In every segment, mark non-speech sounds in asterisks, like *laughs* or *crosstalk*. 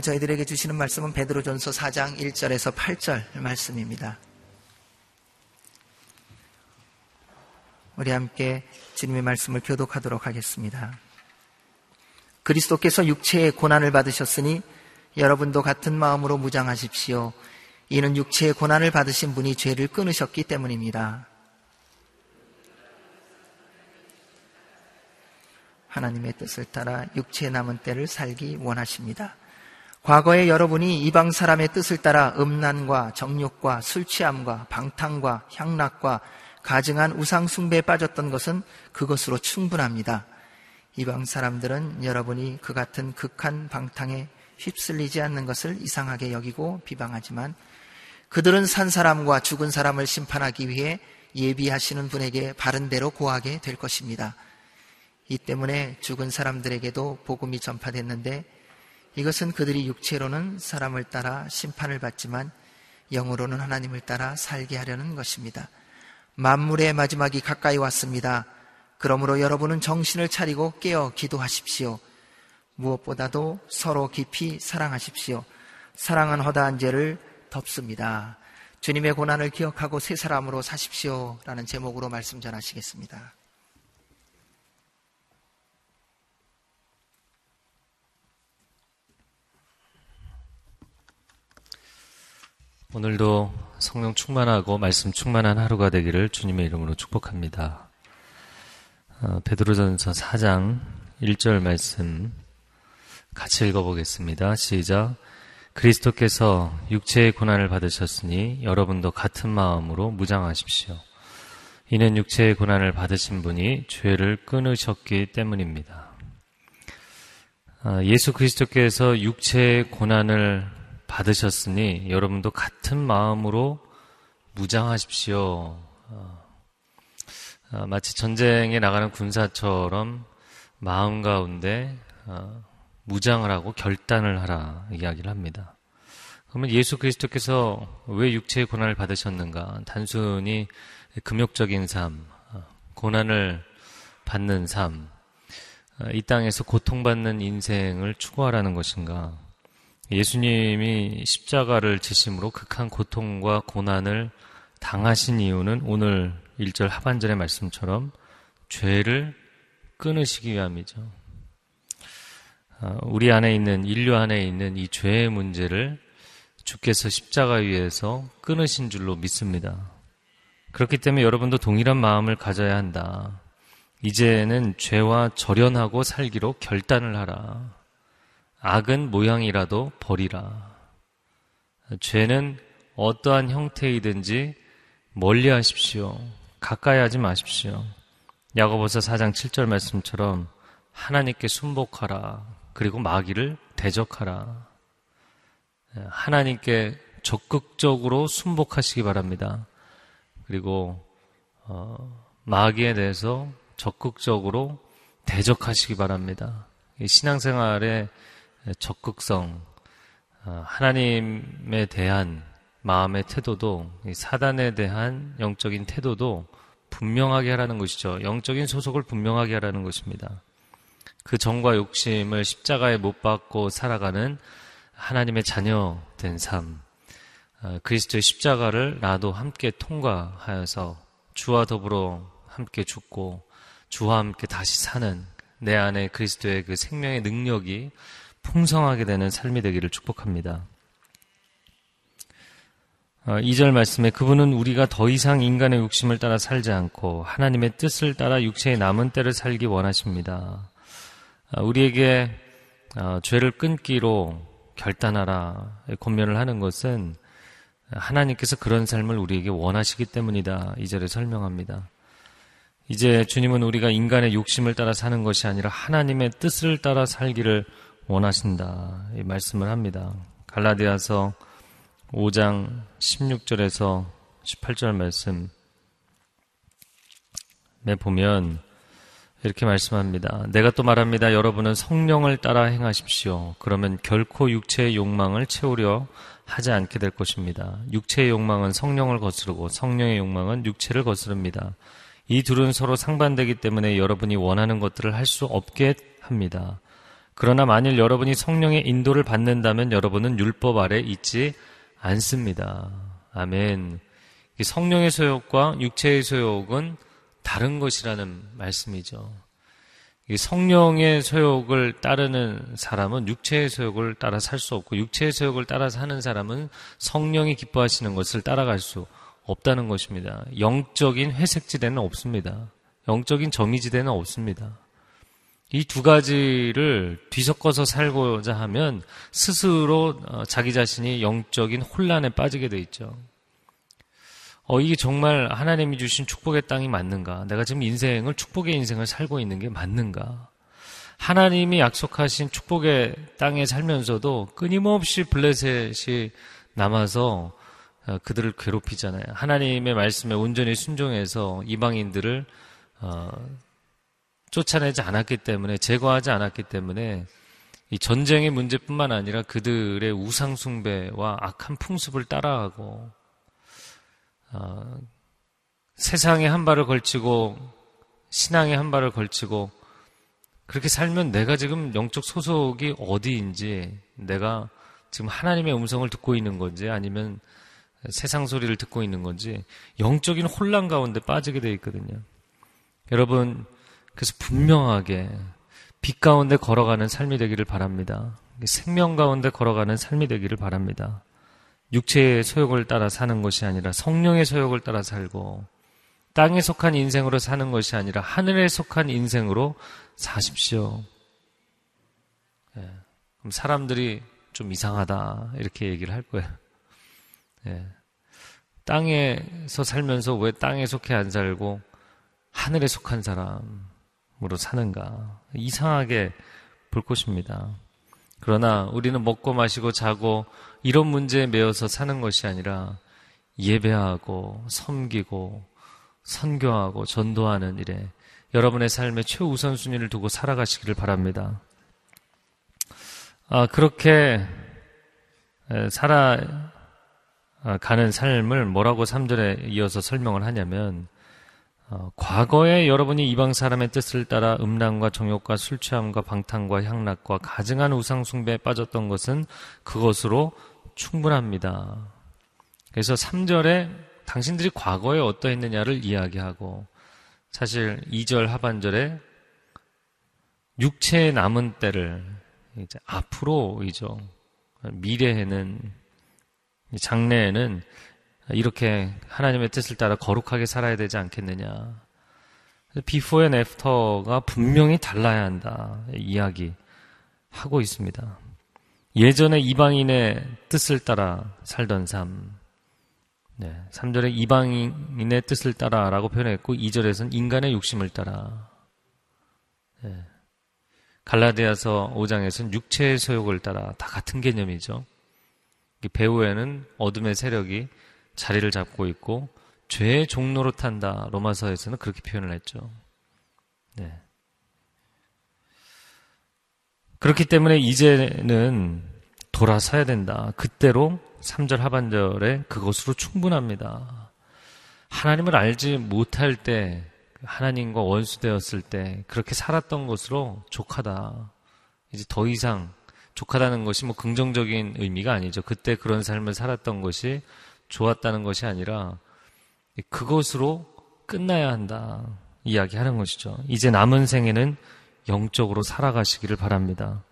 오늘 저희들에게 주시는 말씀은 베드로전서 4장 1절에서 8절 말씀입니다. 우리 함께 주님의 말씀을 교독하도록 하겠습니다. 그리스도께서 육체의 고난을 받으셨으니 여러분도 같은 마음으로 무장하십시오. 이는 육체의 고난을 받으신 분이 죄를 끊으셨기 때문입니다. 하나님의 뜻을 따라 육체에 남은 때를 살기 원하십니다. 과거에 여러분이 이방 사람의 뜻을 따라 음란과 정욕과 술 취함과 방탕과 향락과 가증한 우상 숭배에 빠졌던 것은 그것으로 충분합니다. 이방 사람들은 여러분이 그 같은 극한 방탕에 휩쓸리지 않는 것을 이상하게 여기고 비방하지만 그들은 산 사람과 죽은 사람을 심판하기 위해 예비하시는 분에게 바른 대로 고하게 될 것입니다. 이 때문에 죽은 사람들에게도 복음이 전파됐는데 이것은 그들이 육체로는 사람을 따라 심판을 받지만 영으로는 하나님을 따라 살게 하려는 것입니다. 만물의 마지막이 가까이 왔습니다. 그러므로 여러분은 정신을 차리고 깨어 기도하십시오. 무엇보다도 서로 깊이 사랑하십시오. 사랑은 허다한 죄를 덮습니다. 주님의 고난을 기억하고 새 사람으로 사십시오. 라는 제목으로 말씀 전하시겠습니다. 오늘도 성령 충만하고 말씀 충만한 하루가 되기를 주님의 이름으로 축복합니다. 어, 베드로전서 4장 1절 말씀 같이 읽어보겠습니다. 시작. 그리스도께서 육체의 고난을 받으셨으니 여러분도 같은 마음으로 무장하십시오. 이는 육체의 고난을 받으신 분이 죄를 끊으셨기 때문입니다. 아, 예수 그리스도께서 육체의 고난을 받으셨으니 여러분도 같은 마음으로 무장하십시오. 어, 어, 마치 전쟁에 나가는 군사처럼 마음 가운데 어, 무장을 하고 결단을 하라 이야기를 합니다. 그러면 예수 그리스도께서 왜 육체의 고난을 받으셨는가? 단순히 금욕적인 삶, 어, 고난을 받는 삶, 이 땅에서 고통받는 인생을 추구하라는 것인가? 예수님이 십자가를 지심으로 극한 고통과 고난을 당하신 이유는 오늘 1절 하반절의 말씀처럼 죄를 끊으시기 위함이죠. 아, 우리 안에 있는, 인류 안에 있는 이 죄의 문제를 주께서 십자가 위에서 끊으신 줄로 믿습니다. 그렇기 때문에 여러분도 동일한 마음을 가져야 한다. 이제는 죄와 절연하고 살기로 결단을 하라. 악은 모양이라도 버리라. 죄는 어떠한 형태이든지 멀리 하십시오. 가까이 하지 마십시오. 야고보서 4장 7절 말씀처럼 하나님께 순복하라. 그리고 마귀를 대적하라. 하나님께 적극적으로 순복하시기 바랍니다. 그리고 어, 마귀에 대해서 적극적으로 대적하시기 바랍니다. 신앙생활의 적극성, 어, 하나님에 대한 마음의 태도도 사단에 대한 영적인 태도도 분명하게 하라는 것이죠. 영적인 소속을 분명하게 하라는 것입니다. 그 정과 욕심을 십자가에 못 박고 살아가는 하나님의 자녀 된 삶, 어, 그리스도의 십자가를 나도 함께 통과하여서 주와 더불어 함께 죽고 주와 함께 다시 사는 내 안에 그리스도의 그 생명의 능력이 풍성하게 되는 삶이 되기를 축복합니다. 2절 어, 말씀에 그분은 우리가 더 이상 인간의 욕심을 따라 살지 않고 하나님의 뜻을 따라 육체의 남은 때를 살기 원하십니다. 어, 우리에게 어, 죄를 끊기로 결단하라 권면을 하는 것은 하나님께서 그런 삶을 우리에게 원하시기 때문이다. 2절에 설명합니다. 이제 주님은 우리가 인간의 욕심을 따라 사는 것이 아니라 하나님의 뜻을 따라 살기를 원하신다. 이 말씀을 합니다. 갈라디아서 5장 16절에서 18절 말씀에 보면 이렇게 말씀합니다. 내가 또 말합니다. 여러분은 성령을 따라 행하십시오. 그러면 결코 육체의 욕망을 채우려 하지 않게 될 것입니다. 육체의 욕망은 성령을 거스르고 성령의 욕망은 육체를 거스릅니다. 이 둘은 서로 상반되기 때문에 여러분이 원하는 것들을 할 수 없게 합니다. 그러나 만일 여러분이 성령의 인도를 받는다면 여러분은 율법 아래 있지 않습니다. 아멘. 성령의 소욕과 육체의 소욕은 다른 것이라는 말씀이죠. 성령의 소욕을 따르는 사람은 육체의 소욕을 따라 살 수 없고 육체의 소욕을 따라 사는 사람은 성령이 기뻐하시는 것을 따라갈 수 없다는 것입니다. 영적인 회색지대는 없습니다. 영적인 정의지대는 없습니다. 이 두 가지를 뒤섞어서 살고자 하면 스스로 어, 자기 자신이 영적인 혼란에 빠지게 돼 있죠. 어, 이게 정말 하나님이 주신 축복의 땅이 맞는가? 내가 지금 인생을, 축복의 인생을 살고 있는 게 맞는가? 하나님이 약속하신 축복의 땅에 살면서도 끊임없이 블레셋이 남아서 어, 그들을 괴롭히잖아요. 하나님의 말씀에 온전히 순종해서 이방인들을 어, 쫓아내지 않았기 때문에 제거하지 않았기 때문에 이 전쟁의 문제뿐만 아니라 그들의 우상 숭배와 악한 풍습을 따라하고 어, 세상에 한 발을 걸치고 신앙에 한 발을 걸치고 그렇게 살면 내가 지금 영적 소속이 어디인지 내가 지금 하나님의 음성을 듣고 있는 건지 아니면 세상 소리를 듣고 있는 건지 영적인 혼란 가운데 빠지게 되어 있거든요. 여러분 그래서 분명하게 빛 가운데 걸어가는 삶이 되기를 바랍니다. 생명 가운데 걸어가는 삶이 되기를 바랍니다. 육체의 소욕을 따라 사는 것이 아니라 성령의 소욕을 따라 살고 땅에 속한 인생으로 사는 것이 아니라 하늘에 속한 인생으로 사십시오. 예. 그럼 사람들이 좀 이상하다 이렇게 얘기를 할 거예요. 예. 땅에서 살면서 왜 땅에 속해 안 살고 하늘에 속한 사람 으로 사는가 이상하게 볼 것입니다. 그러나 우리는 먹고 마시고 자고 이런 문제에 매여서 사는 것이 아니라 예배하고 섬기고 선교하고 전도하는 일에 여러분의 삶의 최우선순위를 두고 살아가시기를 바랍니다. 아, 그렇게 살아가는 삶을 뭐라고 3절에 이어서 설명을 하냐면 어, 과거에 여러분이 이방 사람의 뜻을 따라 음란과 정욕과 술 취함과 방탕과 향락과 가증한 우상 숭배에 빠졌던 것은 그것으로 충분합니다. 그래서 3절에 당신들이 과거에 어떠했느냐를 이야기하고 사실 2절 하반절에 육체의 남은 때를 이제 앞으로이죠. 미래에는 장래에는 이렇게 하나님의 뜻을 따라 거룩하게 살아야 되지 않겠느냐. before and after가 분명히 달라야 한다. 이야기 하고 있습니다. 예전에 이방인의 뜻을 따라 살던 삶. 네, 3절에 이방인의 뜻을 따라 라고 표현했고 2절에서는 인간의 욕심을 따라. 네. 갈라디아서 5장에서는 육체의 소욕을 따라 다 같은 개념이죠. 배후에는 어둠의 세력이 자리를 잡고 있고 죄의 종로로 탄다. 로마서에서는 그렇게 표현을 했죠. 네. 그렇기 때문에 이제는 돌아서야 된다. 그때로 3절 하반절에 그것으로 충분합니다. 하나님을 알지 못할 때, 하나님과 원수되었을 때, 그렇게 살았던 것으로 족하다. 이제 더 이상 족하다는 것이 뭐 긍정적인 의미가 아니죠. 그때 그런 삶을 살았던 것이 좋았다는 것이 아니라 그것으로 끝나야 한다. 이야기하는 것이죠. 이제 남은 생에는 영적으로 살아가시기를 바랍니다.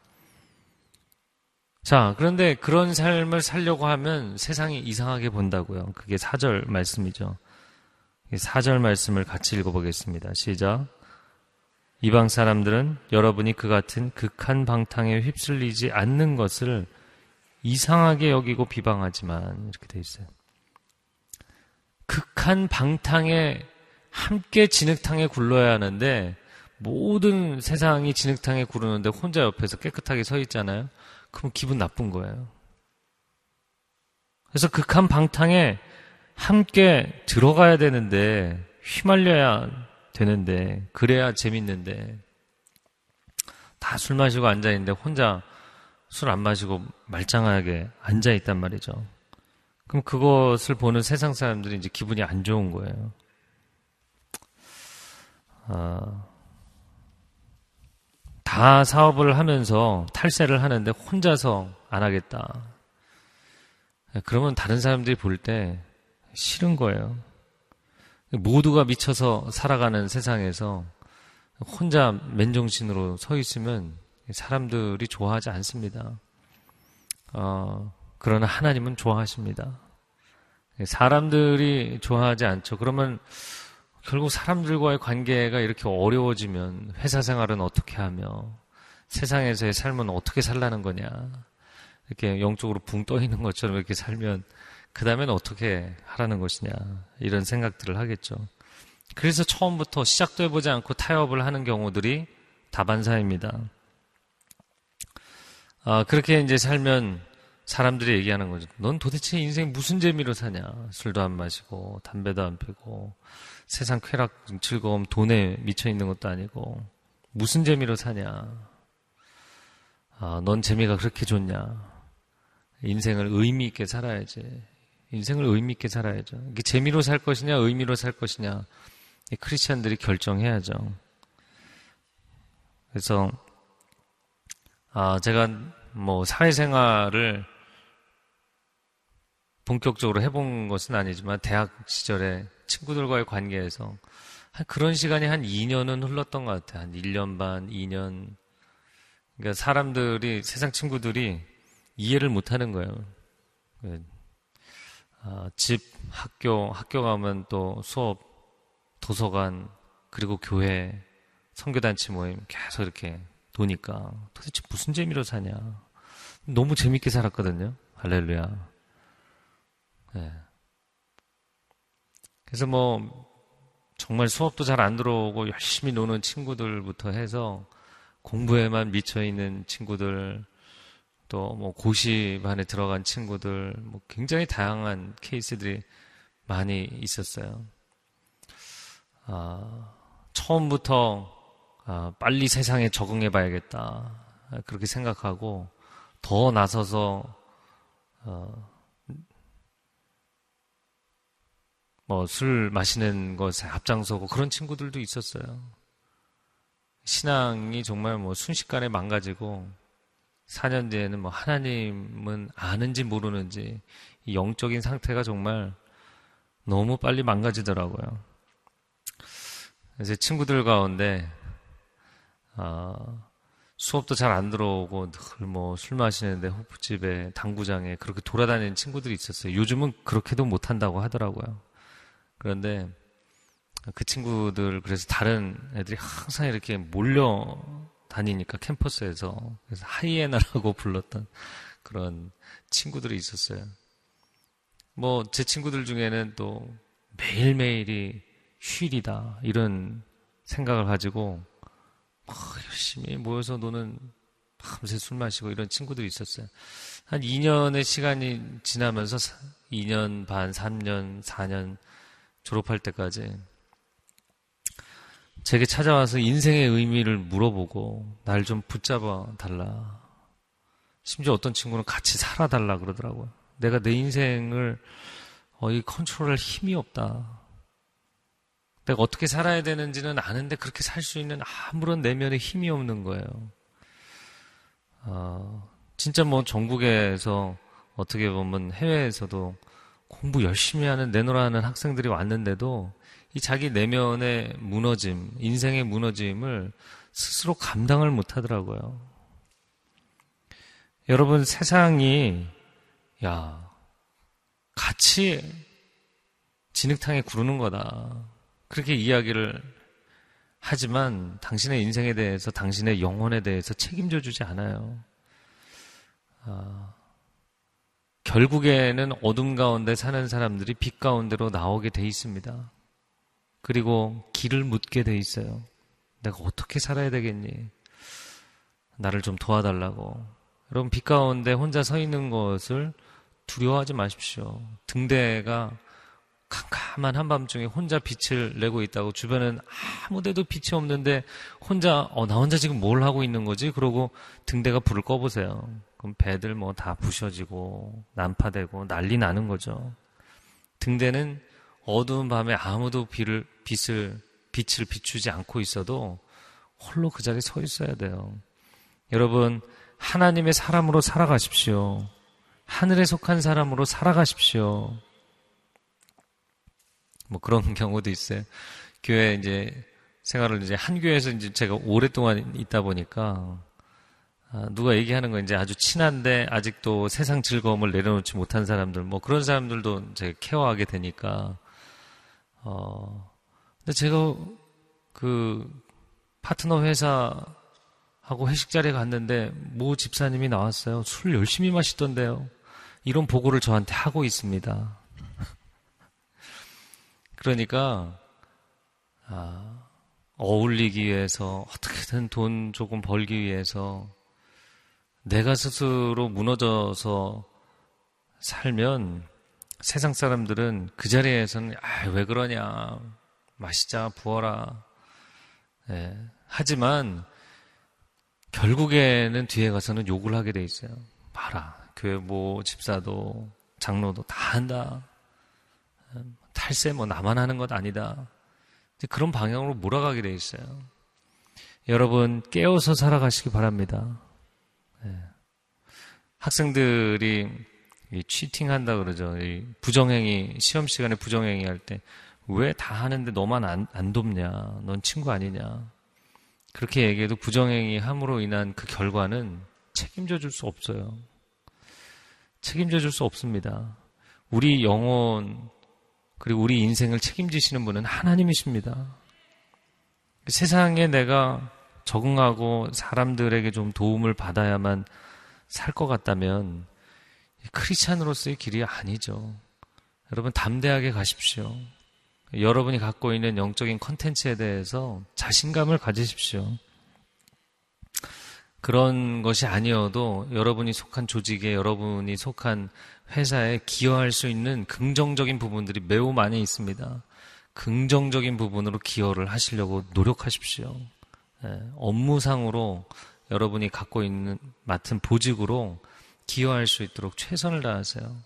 자, 그런데 그런 삶을 살려고 하면 세상이 이상하게 본다고요. 그게 사절 말씀이죠. 사절 말씀을 같이 읽어보겠습니다. 시작. 이방 사람들은 여러분이 그 같은 극한 방탕에 휩쓸리지 않는 것을 이상하게 여기고 비방하지만 이렇게 돼 있어요. 극한 방탕에 함께 진흙탕에 굴러야 하는데 모든 세상이 진흙탕에 구르는데 혼자 옆에서 깨끗하게 서 있잖아요. 그럼 기분 나쁜 거예요. 그래서 극한 방탕에 함께 들어가야 되는데 휘말려야 되는데 그래야 재밌는데 다 술 마시고 앉아 있는데 혼자 술 안 마시고 말짱하게 앉아 있단 말이죠. 그럼 그것을 보는 세상 사람들이 이제 기분이 안 좋은 거예요. 아, 다다 사업을 하면서 탈세를 하는데 혼자서 안 하겠다. 그러면 다른 사람들이 볼 때 싫은 거예요. 모두가 미쳐서 살아가는 세상에서 혼자 맨정신으로 서 있으면 사람들이 좋아하지 않습니다. 어, 그러나 하나님은 좋아하십니다. 사람들이 좋아하지 않죠. 그러면 결국 사람들과의 관계가 이렇게 어려워지면 회사 생활은 어떻게 하며 세상에서의 삶은 어떻게 살라는 거냐. 이렇게 영적으로 붕 떠 있는 것처럼 이렇게 살면 그 다음에는 어떻게 하라는 것이냐. 이런 생각들을 하겠죠. 그래서 처음부터 시작도 해보지 않고 타협을 하는 경우들이 다반사입니다. 아, 그렇게 이제 살면 사람들이 얘기하는 거죠. 넌 도대체 인생 무슨 재미로 사냐? 술도 안 마시고, 담배도 안 피고, 세상 쾌락, 즐거움, 돈에 미쳐 있는 것도 아니고, 무슨 재미로 사냐? 아, 넌 재미가 그렇게 좋냐? 인생을 의미 있게 살아야지. 인생을 의미 있게 살아야죠. 이게 재미로 살 것이냐, 의미로 살 것이냐, 크리스천들이 결정해야죠. 그래서 아, 제가 뭐 사회생활을 본격적으로 해본 것은 아니지만 대학 시절에 친구들과의 관계에서 한 그런 시간이 한 2년은 흘렀던 것 같아요. 한 1년 반, 2년. 그러니까 사람들이, 세상 친구들이 이해를 못 하는 거예요. 아, 집, 학교, 학교 가면 또 수업, 도서관, 그리고 교회, 선교단체 모임 계속 이렇게 도니까 도대체 무슨 재미로 사냐. 너무 재밌게 살았거든요. 할렐루야. 네. 그래서 뭐 정말 수업도 잘 안 들어오고 열심히 노는 친구들부터 해서 공부에만 미쳐 있는 친구들 또 뭐 고시반에 들어간 친구들 뭐 굉장히 다양한 케이스들이 많이 있었어요. 아, 처음부터 아, 빨리 세상에 적응해 봐야겠다. 그렇게 생각하고 더 나서서 어, 뭐 술 마시는 것에 앞장서고 그런 친구들도 있었어요. 신앙이 정말 뭐 순식간에 망가지고 4년 뒤에는 뭐 하나님은 아는지 모르는지 영적인 상태가 정말 너무 빨리 망가지더라고요. 그래서 친구들 가운데 아, 수업도 잘 안 들어오고 늘 뭐 술 마시는데 호프집에 당구장에 그렇게 돌아다니는 친구들이 있었어요. 요즘은 그렇게도 못한다고 하더라고요. 그런데 그 친구들 그래서 다른 애들이 항상 이렇게 몰려 다니니까 캠퍼스에서 그래서 하이에나라고 *laughs* 불렀던 그런 친구들이 있었어요. 뭐 제 친구들 중에는 또 매일매일이 휴일이다 이런 생각을 가지고 열심히 모여서 노는 밤새 술 마시고 이런 친구들이 있었어요. 한 2년의 시간이 지나면서 2년 반, 3년, 4년 졸업할 때까지 제게 찾아와서 인생의 의미를 물어보고 날 좀 붙잡아 달라. 심지어 어떤 친구는 같이 살아달라 그러더라고요. 내가 내 인생을 어이 컨트롤할 힘이 없다. 내가 어떻게 살아야 되는지는 아는데 그렇게 살 수 있는 아무런 내면의 힘이 없는 거예요. 어, 진짜 뭐 전국에서 어떻게 보면 해외에서도 공부 열심히 하는 내노라 하는 학생들이 왔는데도 이 자기 내면의 무너짐, 인생의 무너짐을 스스로 감당을 못 하더라고요. 여러분 세상이 야 같이 진흙탕에 구르는 거다. 그렇게 이야기를 하지만 당신의 인생에 대해서 당신의 영혼에 대해서 책임져 주지 않아요. 아, 결국에는 어둠 가운데 사는 사람들이 빛 가운데로 나오게 돼 있습니다. 그리고 길을 묻게 돼 있어요. 내가 어떻게 살아야 되겠니? 나를 좀 도와달라고. 여러분, 빛 가운데 혼자 서 있는 것을 두려워하지 마십시오. 등대가 캄캄한 한밤중에 혼자 빛을 내고 있다고 주변은 아무데도 빛이 없는데 혼자 어 나 혼자 지금 뭘 하고 있는 거지? 그러고 등대가 불을 꺼보세요. 그럼 배들 뭐 다 부셔지고 난파되고 난리 나는 거죠. 등대는 어두운 밤에 아무도 빛을 빛을 빛을 비추지 않고 있어도 홀로 그 자리에 서 있어야 돼요. 여러분, 하나님의 사람으로 살아가십시오. 하늘에 속한 사람으로 살아가십시오. 뭐 그런 *laughs* 경우도 있어요. 교회 이제 생활을 이제 한 교회에서 이제 제가 오랫동안 있다 보니까 아, 누가 얘기하는 거 이제 아주 친한데 아직도 세상 즐거움을 내려놓지 못한 사람들 뭐 그런 사람들도 제가 케어하게 되니까 어 근데 제가 그 파트너 회사하고 회식 자리에 갔는데 모 집사님이 나왔어요. 술 열심히 마시던데요. 이런 보고를 저한테 하고 있습니다. 그러니까 아, 어울리기 위해서 어떻게든 돈 조금 벌기 위해서 내가 스스로 무너져서 살면 세상 사람들은 그 자리에서는 아, 왜 그러냐 마시자 부어라 네. 하지만 결국에는 뒤에 가서는 욕을 하게 돼 있어요. 봐라 교회 뭐 집사도 장로도 다 한다. 탈세 뭐 나만 하는 것 아니다. 그런 방향으로 몰아가게 돼 있어요. 여러분 깨어서 살아가시기 바랍니다. 네. 학생들이 취팅한다 그러죠. 부정행위 시험 시간에 부정행위 할 때 왜 다 하는데 너만 안, 안 돕냐? 넌 친구 아니냐? 그렇게 얘기해도 부정행위 함으로 인한 그 결과는 책임져 줄 수 없어요. 책임져 줄 수 없습니다. 우리 영혼 그리고 우리 인생을 책임지시는 분은 하나님이십니다. 세상에 내가 적응하고 사람들에게 좀 도움을 받아야만 살 것 같다면 크리스찬으로서의 길이 아니죠. 여러분 담대하게 가십시오. 여러분이 갖고 있는 영적인 컨텐츠에 대해서 자신감을 가지십시오. 그런 것이 아니어도 여러분이 속한 조직에 여러분이 속한 회사에 기여할 수 있는 긍정적인 부분들이 매우 많이 있습니다. 긍정적인 부분으로 기여를 하시려고 노력하십시오. 예, 업무상으로 여러분이 갖고 있는 맡은 보직으로 기여할 수 있도록 최선을 다하세요.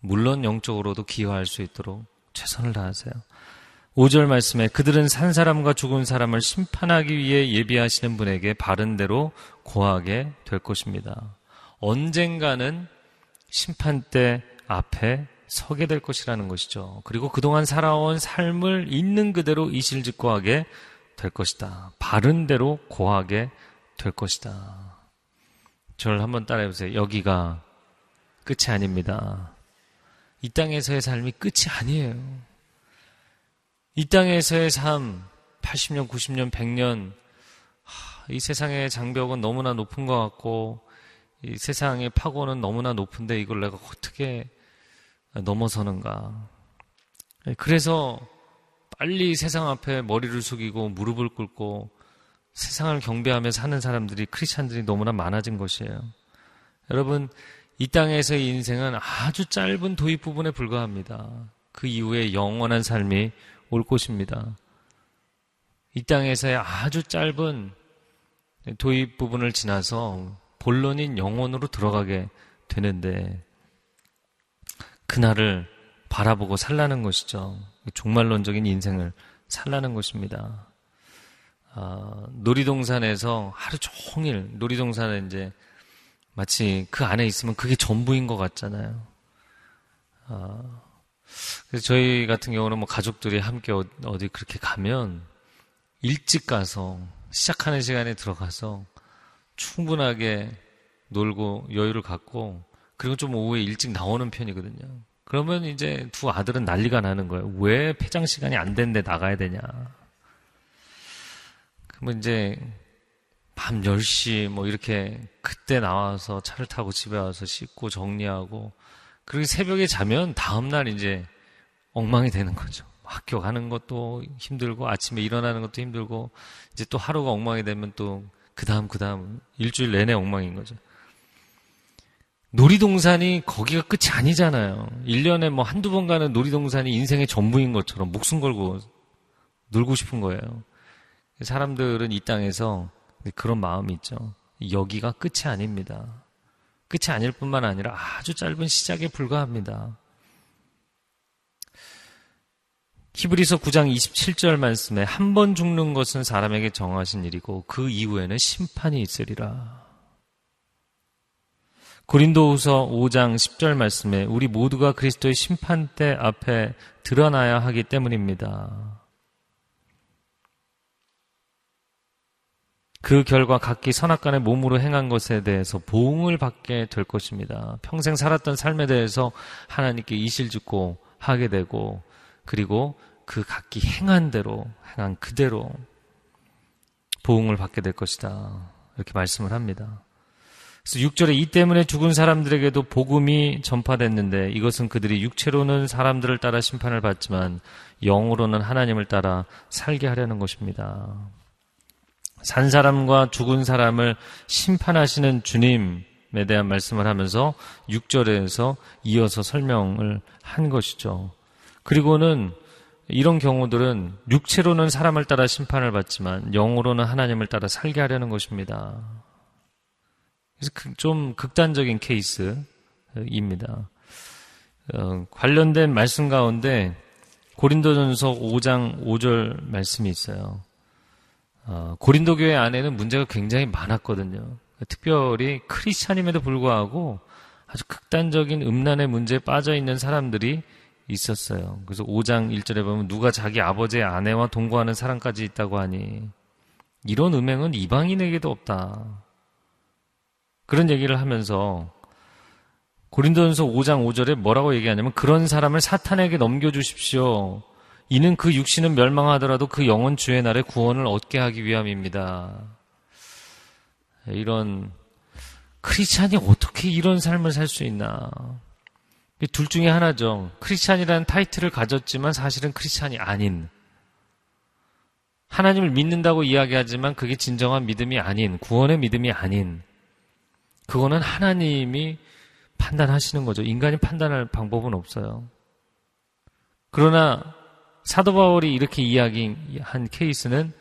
물론 영적으로도 기여할 수 있도록 최선을 다하세요. 5절 말씀에 그들은 산 사람과 죽은 사람을 심판하기 위해 예비하시는 분에게 바른 대로 고하게 될 것입니다. 언젠가는 심판대 앞에 서게 될 것이라는 것이죠. 그리고 그동안 살아온 삶을 있는 그대로 이실직고하게 될 것이다. 바른 대로 고하게 될 것이다. 저를 한번 따라해 보세요. 여기가 끝이 아닙니다. 이 땅에서의 삶이 끝이 아니에요. 이 땅에서의 삶, 80년, 90년, 100년, 이 세상의 장벽은 너무나 높은 것 같고, 이 세상의 파고는 너무나 높은데 이걸 내가 어떻게 넘어서는가. 그래서 빨리 세상 앞에 머리를 숙이고 무릎을 꿇고 세상을 경배하며 사는 사람들이 크리스찬들이 너무나 많아진 것이에요. 여러분, 이 땅에서의 인생은 아주 짧은 도입 부분에 불과합니다. 그 이후에 영원한 삶이 올 것입니다. 이 땅에서의 아주 짧은 도입 부분을 지나서 본론인 영혼으로 들어가게 되는데 그날을 바라보고 살라는 것이죠. 종말론적인 인생을 살라는 것입니다. 아, 놀이동산에서 하루 종일 놀이동산에 이제 마치 그 안에 있으면 그게 전부인 것 같잖아요. 아, 그래서 저희 같은 경우는 뭐 가족들이 함께 어, 어디 그렇게 가면 일찍 가서 시작하는 시간에 들어가서 충분하게 놀고 여유를 갖고 그리고 좀 오후에 일찍 나오는 편이거든요. 그러면 이제 두 아들은 난리가 나는 거예요. 왜 폐장 시간이 안 됐는데 나가야 되냐. 그러면 이제 밤 10시 뭐 이렇게 그때 나와서 차를 타고 집에 와서 씻고 정리하고 그리고 새벽에 자면 다음날 이제 엉망이 되는 거죠. 학교 가는 것도 힘들고 아침에 일어나는 것도 힘들고 이제 또 하루가 엉망이 되면 또 그 다음 그 다음 일주일 내내 엉망인 거죠. 놀이동산이 거기가 끝이 아니잖아요. 1년에 뭐 한두 번 가는 놀이동산이 인생의 전부인 것처럼 목숨 걸고 놀고 싶은 거예요. 사람들은 이 땅에서 그런 마음이 있죠. 여기가 끝이 아닙니다. 끝이 아닐 뿐만 아니라 아주 짧은 시작에 불과합니다. 히브리서 9장 27절 말씀에 한 번 죽는 것은 사람에게 정하신 일이고 그 이후에는 심판이 있으리라. 고린도후서 5장 10절 말씀에 우리 모두가 그리스도의 심판대 앞에 드러나야 하기 때문입니다. 그 결과 각기 선악간의 몸으로 행한 것에 대해서 보응을 받게 될 것입니다. 평생 살았던 삶에 대해서 하나님께 이실짓고 하게 되고 그리고 그 각기 행한 대로 행한 그대로 보응을 받게 될 것이다. 이렇게 말씀을 합니다. 그래서 6절에 이 때문에 죽은 사람들에게도 복음이 전파됐는데 이것은 그들이 육체로는 사람들을 따라 심판을 받지만 영으로는 하나님을 따라 살게 하려는 것입니다. 산 사람과 죽은 사람을 심판하시는 주님에 대한 말씀을 하면서 6절에서 이어서 설명을 한 것이죠. 그리고는 이런 경우들은 육체로는 사람을 따라 심판을 받지만 영으로는 하나님을 따라 살게 하려는 것입니다. 그래서 그좀 극단적인 케이스입니다. 어, 관련된 말씀 가운데 고린도전서 5장 5절 말씀이 있어요. 어, 고린도 교회 안에는 문제가 굉장히 많았거든요. 특별히 크리스찬임에도 불구하고 아주 극단적인 음란의 문제에 빠져 있는 사람들이 있었어요. 그래서 5장 1절에 보면 누가 자기 아버지의 아내와 동거하는 사람까지 있다고 하니 이런 음행은 이방인에게도 없다. 그런 얘기를 하면서 고린도전서 5장 5절에 뭐라고 얘기하냐면 그런 사람을 사탄에게 넘겨 주십시오. 이는 그 육신은 멸망하더라도 그 영혼 주의 날에 구원을 얻게 하기 위함입니다. 이런 크리스찬이 어떻게 이런 삶을 살 수 있나? 둘 중에 하나죠. 크리스찬이라는 타이틀을 가졌지만 사실은 크리스찬이 아닌 하나님을 믿는다고 이야기하지만 그게 진정한 믿음이 아닌 구원의 믿음이 아닌 그거는 하나님이 판단하시는 거죠. 인간이 판단할 방법은 없어요. 그러나 사도 바울이 이렇게 이야기한 케이스는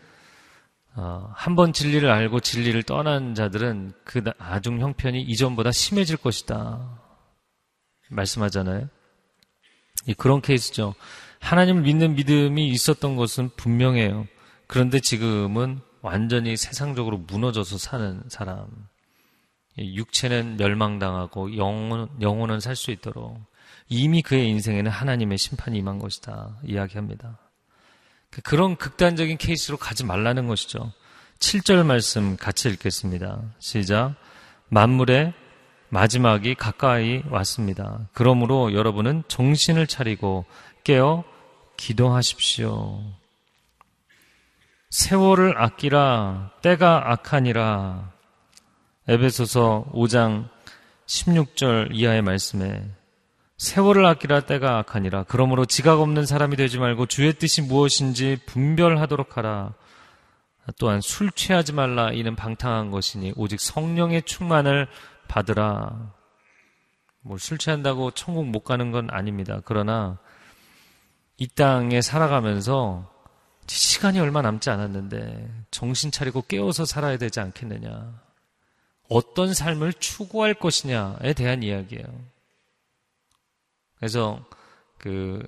어, 한번 진리를 알고 진리를 떠난 자들은 그 아중 형편이 이전보다 심해질 것이다. 말씀하잖아요. 그런 케이스죠. 하나님을 믿는 믿음이 있었던 것은 분명해요. 그런데 지금은 완전히 세상적으로 무너져서 사는 사람. 육체는 멸망당하고 영혼, 영혼은 살 수 있도록 이미 그의 인생에는 하나님의 심판이 임한 것이다. 이야기합니다. 그런 극단적인 케이스로 가지 말라는 것이죠. 7절 말씀 같이 읽겠습니다. 시작. 만물의 마지막이 가까이 왔습니다. 그러므로 여러분은 정신을 차리고 깨어 기도하십시오. 세월을 아끼라 때가 악하니라. 에베소서 5장 16절 이하의 말씀에 세월을 아끼라 때가 악하니라. 그러므로 지각 없는 사람이 되지 말고 주의 뜻이 무엇인지 분별하도록 하라. 또한 술 취하지 말라. 이는 방탕한 것이니 오직 성령의 충만을 받으라. 뭐 술 취한다고 천국 못 가는 건 아닙니다. 그러나 이 땅에 살아가면서 시간이 얼마 남지 않았는데 정신 차리고 깨워서 살아야 되지 않겠느냐. 어떤 삶을 추구할 것이냐에 대한 이야기예요. 그래서 그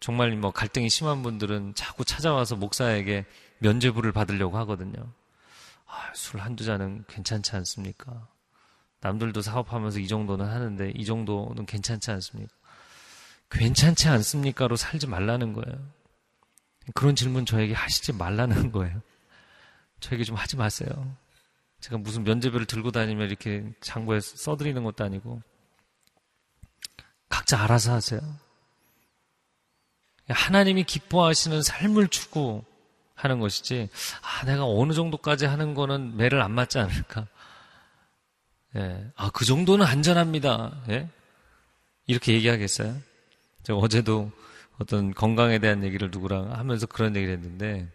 정말 뭐 갈등이 심한 분들은 자꾸 찾아와서 목사에게 면죄부를 받으려고 하거든요. 아, 술 한두 잔은 괜찮지 않습니까? 남들도 사업하면서 이 정도는 하는데 이 정도는 괜찮지 않습니까? 괜찮지 않습니까로 살지 말라는 거예요. 그런 질문 저에게 하시지 말라는 거예요. 저에게 좀 하지 마세요. 제가 무슨 면제비를 들고 다니면 이렇게 장부에 써드리는 것도 아니고 각자 알아서 하세요. 하나님이 기뻐하시는 삶을 추구하는 것이지, 아, 내가 어느 정도까지 하는 거는 매를 안 맞지 않을까. 예. 아, 그 정도는 안전합니다. 예? 이렇게 얘기하겠어요? 제가 어제도 어떤 건강에 대한 얘기를 누구랑 하면서 그런 얘기를 했는데,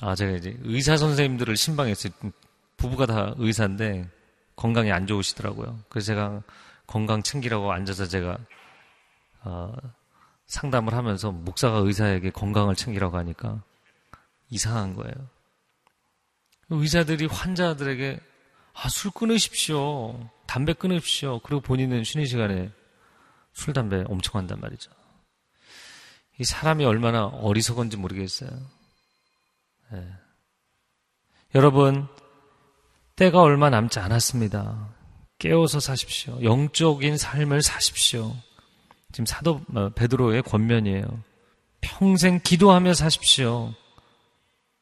아, 제가 이제 의사 선생님들을 신방했어요. 부부가 다 의사인데 건강이 안 좋으시더라고요. 그래서 제가 건강 챙기라고 앉아서 제가 어, 상담을 하면서 목사가 의사에게 건강을 챙기라고 하니까 이상한 거예요. 의사들이 환자들에게 아, 술 끊으십시오. 담배 끊으십시오. 그리고 본인은 쉬는 시간에 술, 담배 엄청 한단 말이죠. 이 사람이 얼마나 어리석은지 모르겠어요. 네. 여러분, 때가 얼마 남지 않았습니다. 깨워서 사십시오. 영적인 삶을 사십시오. 지금 사도 어, 베드로의 권면이에요. 평생 기도하며 사십시오.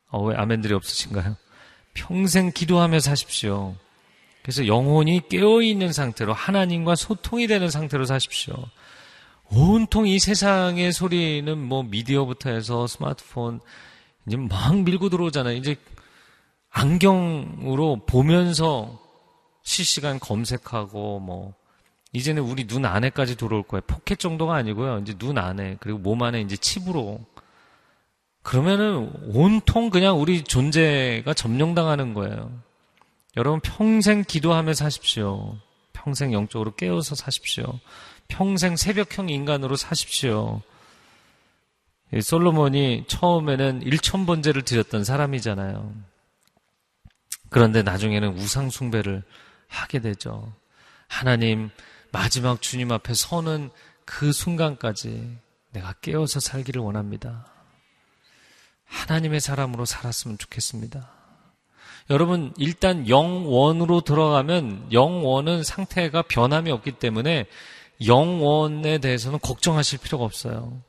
어, 왜 아멘들이 없으신가요? 평생 기도하며 사십시오. 그래서 영혼이 깨어있는 상태로 하나님과 소통이 되는 상태로 사십시오. 온통 이 세상의 소리는 뭐 미디어부터 해서 스마트폰 이제 막 밀고 들어오잖아요. 이제 안경으로 보면서 실시간 검색하고 뭐 이제는 우리 눈 안에까지 들어올 거예요. 포켓 정도가 아니고요. 이제 눈 안에 그리고 몸 안에 이제 칩으로 그러면은 온통 그냥 우리 존재가 점령당하는 거예요. 여러분 평생 기도하며 사십시오. 평생 영적으로 깨어서 사십시오. 평생 새벽형 인간으로 사십시오. 솔로몬이 처음에는 1천 번제를 드렸던 사람이잖아요. 그런데 나중에는 우상 숭배를 하게 되죠. 하나님, 마지막 주님 앞에 서는 그 순간까지 내가 깨어서 살기를 원합니다. 하나님의 사람으로 살았으면 좋겠습니다. 여러분, 일단 영원으로 들어가면 영원은 상태가 변함이 없기 때문에 영원에 대해서는 걱정하실 필요가 없어요.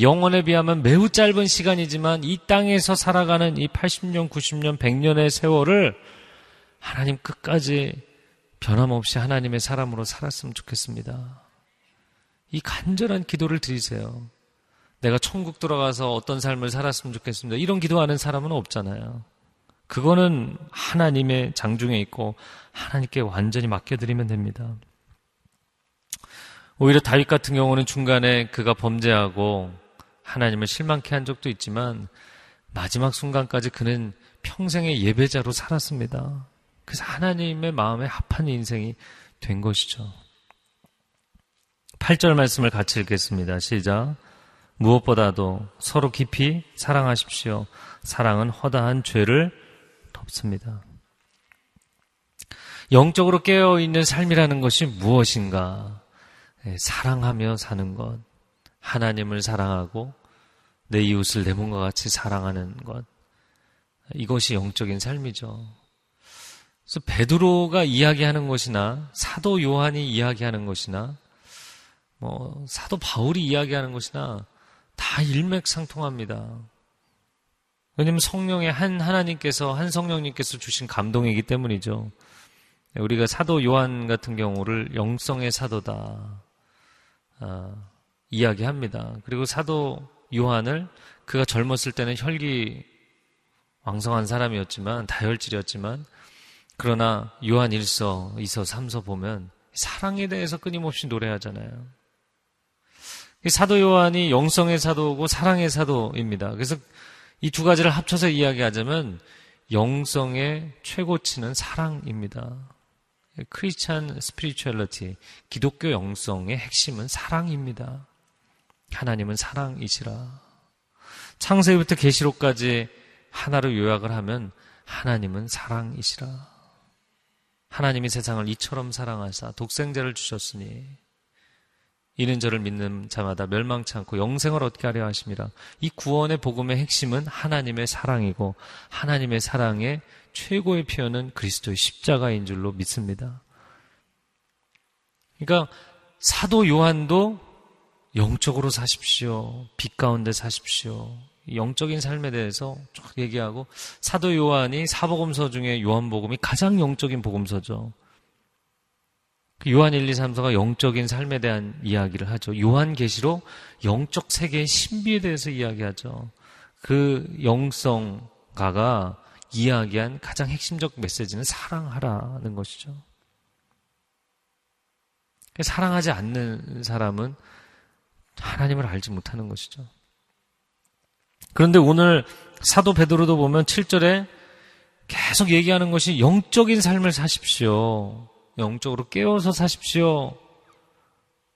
영원에 비하면 매우 짧은 시간이지만 이 땅에서 살아가는 이 80년, 90년, 100년의 세월을 하나님 끝까지 변함없이 하나님의 사람으로 살았으면 좋겠습니다. 이 간절한 기도를 드리세요. 내가 천국 들어가서 어떤 삶을 살았으면 좋겠습니다. 이런 기도하는 사람은 없잖아요. 그거는 하나님의 장중에 있고 하나님께 완전히 맡겨드리면 됩니다. 오히려 다윗 같은 경우는 중간에 그가 범죄하고 하나님을 실망케 한 적도 있지만 마지막 순간까지 그는 평생의 예배자로 살았습니다. 그래서 하나님의 마음에 합한 인생이 된 것이죠. 8절 말씀을 같이 읽겠습니다. 시작. 무엇보다도 서로 깊이 사랑하십시오. 사랑은 허다한 죄를 덮습니다. 영적으로 깨어있는 삶이라는 것이 무엇인가? 네, 사랑하며 사는 것. 하나님을 사랑하고 내 이웃을 내 몸과 같이 사랑하는 것. 이것이 영적인 삶이죠. 그래서 베드로가 이야기하는 것이나 사도 요한이 이야기하는 것이나 뭐 사도 바울이 이야기하는 것이나 다 일맥상통합니다. 왜냐하면 성령의 한 하나님께서 한 성령님께서 주신 감동이기 때문이죠. 우리가 사도 요한 같은 경우를 영성의 사도다 아, 이야기합니다. 그리고 사도 요한을 그가 젊었을 때는 혈기 왕성한 사람이었지만 다혈질이었지만 그러나 요한 1서, 2서, 3서 보면 사랑에 대해서 끊임없이 노래하잖아요. 사도 요한이 영성의 사도고 사랑의 사도입니다. 그래서 이 두 가지를 합쳐서 이야기하자면 영성의 최고치는 사랑입니다. 크리스찬 스피리추얼리티, 기독교 영성의 핵심은 사랑입니다. 하나님은 사랑이시라. 창세기부터 계시록까지 하나로 요약을 하면 하나님은 사랑이시라. 하나님이 세상을 이처럼 사랑하사 독생자를 주셨으니 이는 저를 믿는 자마다 멸망치 않고 영생을 얻게 하려 하심이라. 이 구원의 복음의 핵심은 하나님의 사랑이고 하나님의 사랑의 최고의 표현은 그리스도의 십자가인 줄로 믿습니다. 그러니까 사도 요한도 영적으로 사십시오. 빛 가운데 사십시오. 영적인 삶에 대해서 쭉 얘기하고 사도 요한이 사복음서 중에 요한복음이 가장 영적인 복음서죠. 그 요한 1, 2, 3서가 영적인 삶에 대한 이야기를 하죠. 요한 계시로 영적 세계의 신비에 대해서 이야기하죠. 그 영성가가 이야기한 가장 핵심적 메시지는 사랑하라는 것이죠. 사랑하지 않는 사람은 하나님을 알지 못하는 것이죠. 그런데 오늘 사도 베드로도 보면 7절에 계속 얘기하는 것이 영적인 삶을 사십시오. 영적으로 깨워서 사십시오.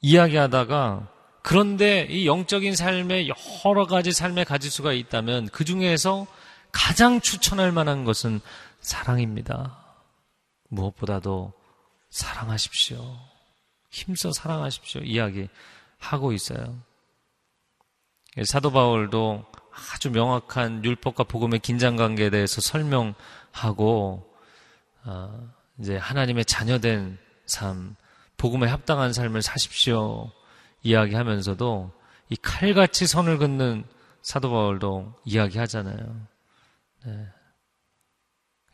이야기하다가 그런데 이 영적인 삶에 여러 가지 삶의 가지수가 있다면 그 중에서 가장 추천할 만한 것은 사랑입니다. 무엇보다도 사랑하십시오. 힘써 사랑하십시오. 이야기하고 있어요. 사도 바울도 아주 명확한 율법과 복음의 긴장 관계에 대해서 설명하고 어, 이제 하나님의 자녀된 삶, 복음에 합당한 삶을 사십시오 이야기하면서도 이 칼같이 선을 긋는 사도 바울도 이야기하잖아요. 네.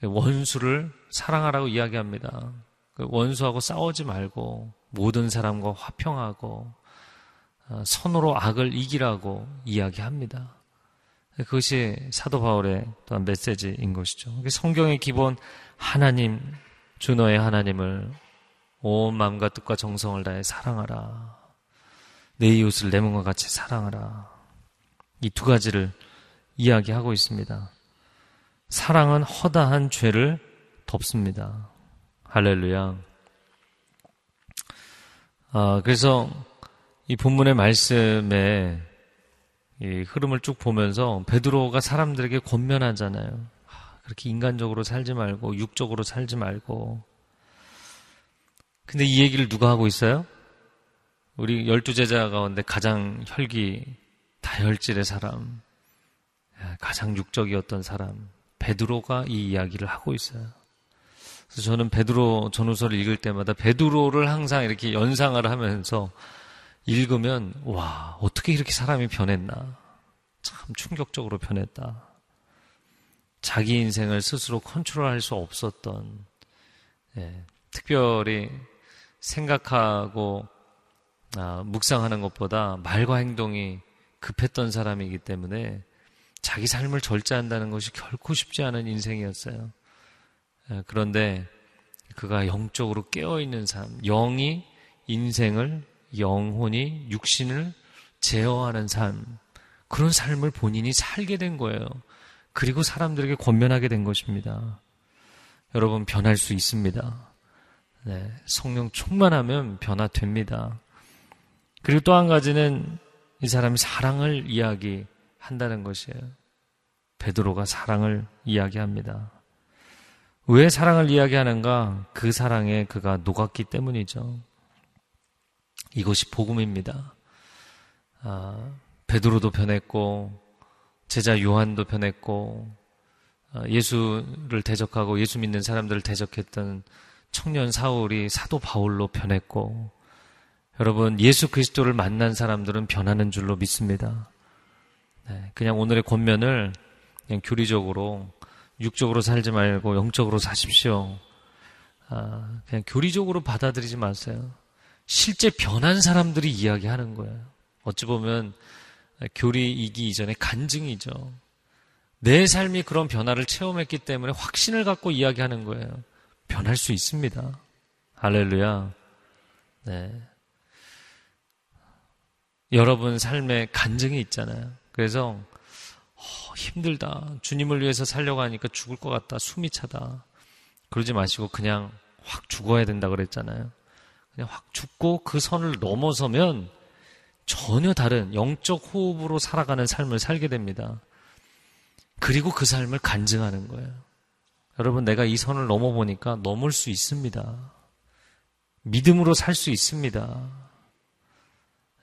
원수를 사랑하라고 이야기합니다. 그 원수하고 싸우지 말고 모든 사람과 화평하고 어, 선으로 악을 이기라고 이야기합니다. 그것이 사도 바울의 또한 메시지인 것이죠. 성경의 기본 하나님, 주 너의 하나님을 온 마음과 뜻과 정성을 다해 사랑하라. 내 이웃을 내 몸과 같이 사랑하라. 이 두 가지를 이야기하고 있습니다. 사랑은 허다한 죄를 덮습니다. 할렐루야. 아, 그래서 이 본문의 말씀에 이 흐름을 쭉 보면서 베드로가 사람들에게 권면하잖아요. 그렇게 인간적으로 살지 말고 육적으로 살지 말고. 근데 이 얘기를 누가 하고 있어요? 우리 열두 제자 가운데 가장 혈기 다혈질의 사람, 가장 육적이었던 사람, 베드로가 이 이야기를 하고 있어요. 그래서 저는 베드로 전후서를 읽을 때마다 베드로를 항상 이렇게 연상을 하면서 읽으면 와 어떻게 이렇게 사람이 변했나 참 충격적으로 변했다. 자기 인생을 스스로 컨트롤할 수 없었던 예, 특별히 생각하고 아, 묵상하는 것보다 말과 행동이 급했던 사람이기 때문에 자기 삶을 절제한다는 것이 결코 쉽지 않은 인생이었어요. 예, 그런데 그가 영적으로 깨어있는 삶, 영이 인생을, 영혼이 육신을 제어하는 삶, 그런 삶을 본인이 살게 된 거예요. 그리고 사람들에게 권면하게 된 것입니다. 여러분, 변할 수 있습니다. 네, 성령 충만하면 변화됩니다. 그리고 또 한 가지는 이 사람이 사랑을 이야기한다는 것이에요. 베드로가 사랑을 이야기합니다. 왜 사랑을 이야기하는가? 그 사랑에 그가 녹았기 때문이죠. 이것이 복음입니다. 아, 베드로도 변했고 제자 요한도 변했고 아, 예수를 대적하고 예수 믿는 사람들을 대적했던 청년 사울이 사도 바울로 변했고 여러분 예수 그리스도를 만난 사람들은 변하는 줄로 믿습니다. 네, 그냥 오늘의 권면을 그냥 교리적으로 육적으로 살지 말고 영적으로 사십시오. 아, 그냥 교리적으로 받아들이지 마세요. 실제 변한 사람들이 이야기하는 거예요. 어찌 보면 교리이기 이전에 간증이죠. 내 삶이 그런 변화를 체험했기 때문에 확신을 갖고 이야기하는 거예요. 변할 수 있습니다. 할렐루야. 네. 여러분 삶에 간증이 있잖아요. 그래서 어, 힘들다. 주님을 위해서 살려고 하니까 죽을 것 같다. 숨이 차다. 그러지 마시고 그냥 확 죽어야 된다 그랬잖아요. 그냥 확 죽고 그 선을 넘어서면 전혀 다른 영적 호흡으로 살아가는 삶을 살게 됩니다. 그리고 그 삶을 간증하는 거예요. 여러분, 내가 이 선을 넘어보니까 넘을 수 있습니다. 믿음으로 살 수 있습니다.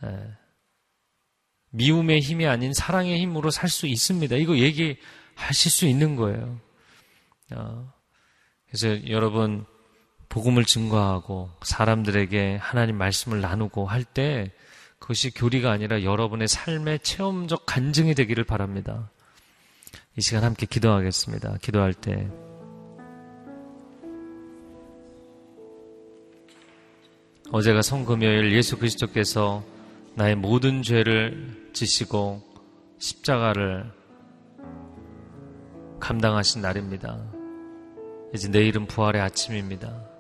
네. 미움의 힘이 아닌 사랑의 힘으로 살 수 있습니다. 이거 얘기하실 수 있는 거예요. 어, 그래서 여러분 복음을 증거하고 사람들에게 하나님 말씀을 나누고 할 때 그것이 교리가 아니라 여러분의 삶의 체험적 간증이 되기를 바랍니다. 이 시간 함께 기도하겠습니다. 기도할 때 어제가 성금요일 예수 그리스도께서 나의 모든 죄를 지시고 십자가를 감당하신 날입니다. 이제 내일은 부활의 아침입니다.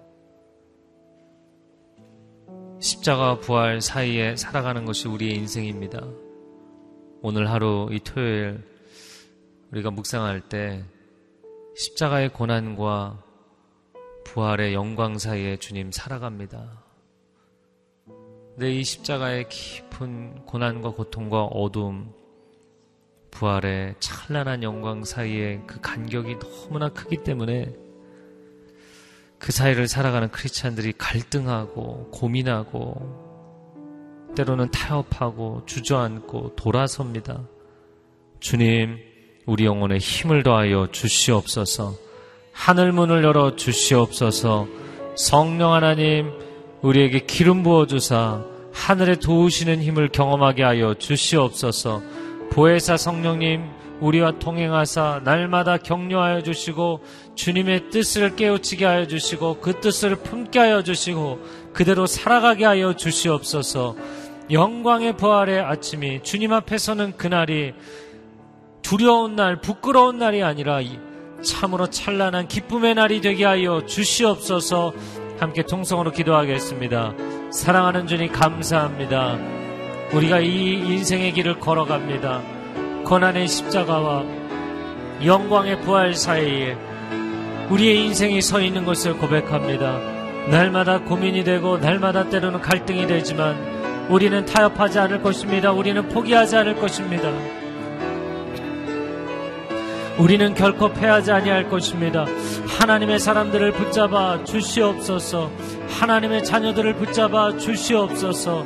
십자가와 부활 사이에 살아가는 것이 우리의 인생입니다. 오늘 하루 이 토요일 우리가 묵상할 때 십자가의 고난과 부활의 영광 사이에 주님 살아갑니다. 내이 십자가의 깊은 고난과 고통과 어둠, 부활의 찬란한 영광 사이에 그 간격이 너무나 크기 때문에 그 사이를 살아가는 크리스찬들이 갈등하고 고민하고 때로는 타협하고 주저앉고 돌아섭니다. 주님, 우리 영혼에 힘을 더하여 주시옵소서. 하늘 문을 열어 주시옵소서. 성령 하나님, 우리에게 기름 부어 주사 하늘에 도우시는 힘을 경험하게 하여 주시옵소서. 보혜사 성령님, 우리와 통행하사 날마다 격려하여 주시고 주님의 뜻을 깨우치게 하여 주시고 그 뜻을 품게 하여 주시고 그대로 살아가게 하여 주시옵소서. 영광의 부활의 아침이 주님 앞에 서는 그날이 두려운 날, 부끄러운 날이 아니라 참으로 찬란한 기쁨의 날이 되게 하여 주시옵소서 함께 통성으로 기도하겠습니다. 사랑하는 주님 감사합니다. 우리가 이 인생의 길을 걸어갑니다. 고난의 십자가와 영광의 부활 사이에 우리의 인생이 서 있는 것을 고백합니다. 날마다 고민이 되고 날마다 때로는 갈등이 되지만 우리는 타협하지 않을 것입니다. 우리는 포기하지 않을 것입니다. 우리는 결코 패하지 아니할 것입니다. 하나님의 사람들을 붙잡아 주시옵소서. 하나님의 자녀들을 붙잡아 주시옵소서.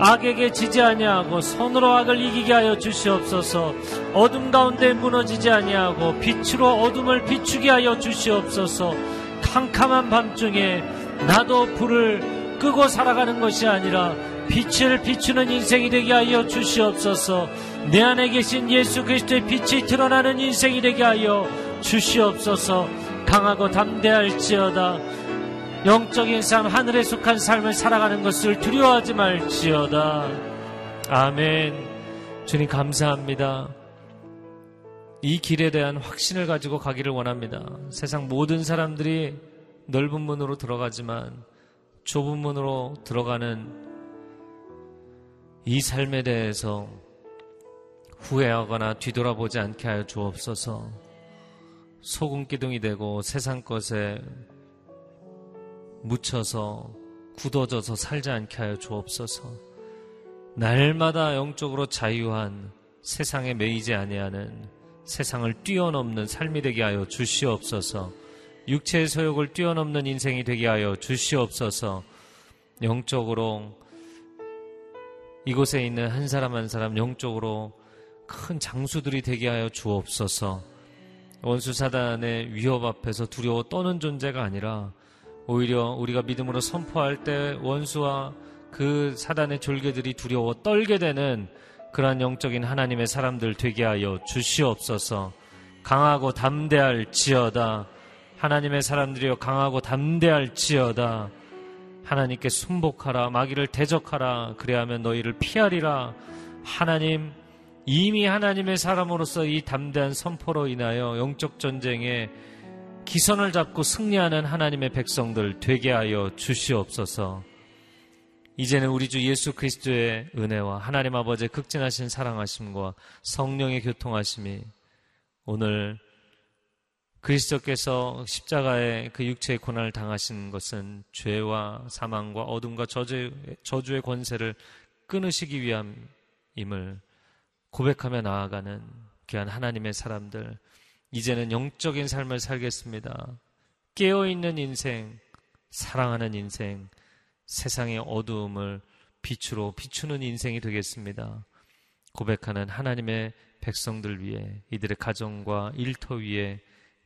악에게 지지 아니하고 손으로 악을 이기게 하여 주시옵소서. 어둠 가운데 무너지지 아니하고 빛으로 어둠을 비추게 하여 주시옵소서. 캄캄한 밤중에 나도 불을 끄고 살아가는 것이 아니라 빛을 비추는 인생이 되게 하여 주시옵소서. 내 안에 계신 예수 그리스도의 빛이 드러나는 인생이 되게 하여 주시옵소서. 강하고 담대할지어다. 영적인 삶, 하늘에 속한 삶을 살아가는 것을 두려워하지 말지어다. 아멘. 주님 감사합니다. 이 길에 대한 확신을 가지고 가기를 원합니다. 세상 모든 사람들이 넓은 문으로 들어가지만 좁은 문으로 들어가는 이 삶에 대해서 후회하거나 뒤돌아보지 않게 하여 주옵소서. 소금 기둥이 되고 세상 것에 묻혀서 굳어져서 살지 않게 하여 주옵소서. 날마다 영적으로 자유한 세상에 매이지 아니하는 세상을 뛰어넘는 삶이 되게 하여 주시옵소서. 육체의 소욕을 뛰어넘는 인생이 되게 하여 주시옵소서. 영적으로 이곳에 있는 한 사람 한 사람 영적으로 큰 장수들이 되게 하여 주옵소서. 원수 사단의 위협 앞에서 두려워 떠는 존재가 아니라 오히려 우리가 믿음으로 선포할 때 원수와 그 사단의 졸개들이 두려워 떨게 되는 그러한 영적인 하나님의 사람들 되게 하여 주시옵소서. 강하고 담대할 지어다. 하나님의 사람들이여 강하고 담대할 지어다. 하나님께 순복하라 마귀를 대적하라 그래야하면 너희를 피하리라 하나님 이미 하나님의 사람으로서 이 담대한 선포로 인하여 영적 전쟁에 기선을 잡고 승리하는 하나님의 백성들 되게 하여 주시옵소서. 이제는 우리 주 예수 그리스도의 은혜와 하나님 아버지의 극진하신 사랑하심과 성령의 교통하심이 오늘 그리스도께서 십자가의 그 육체의 고난을 당하신 것은 죄와 사망과 어둠과 저주, 저주의 권세를 끊으시기 위함임을 고백하며 나아가는 귀한 하나님의 사람들, 이제는 영적인 삶을 살겠습니다. 깨어있는 인생, 사랑하는 인생, 세상의 어두움을 빛으로 비추는 인생이 되겠습니다. 고백하는 하나님의 백성들 위해 이들의 가정과 일터 위에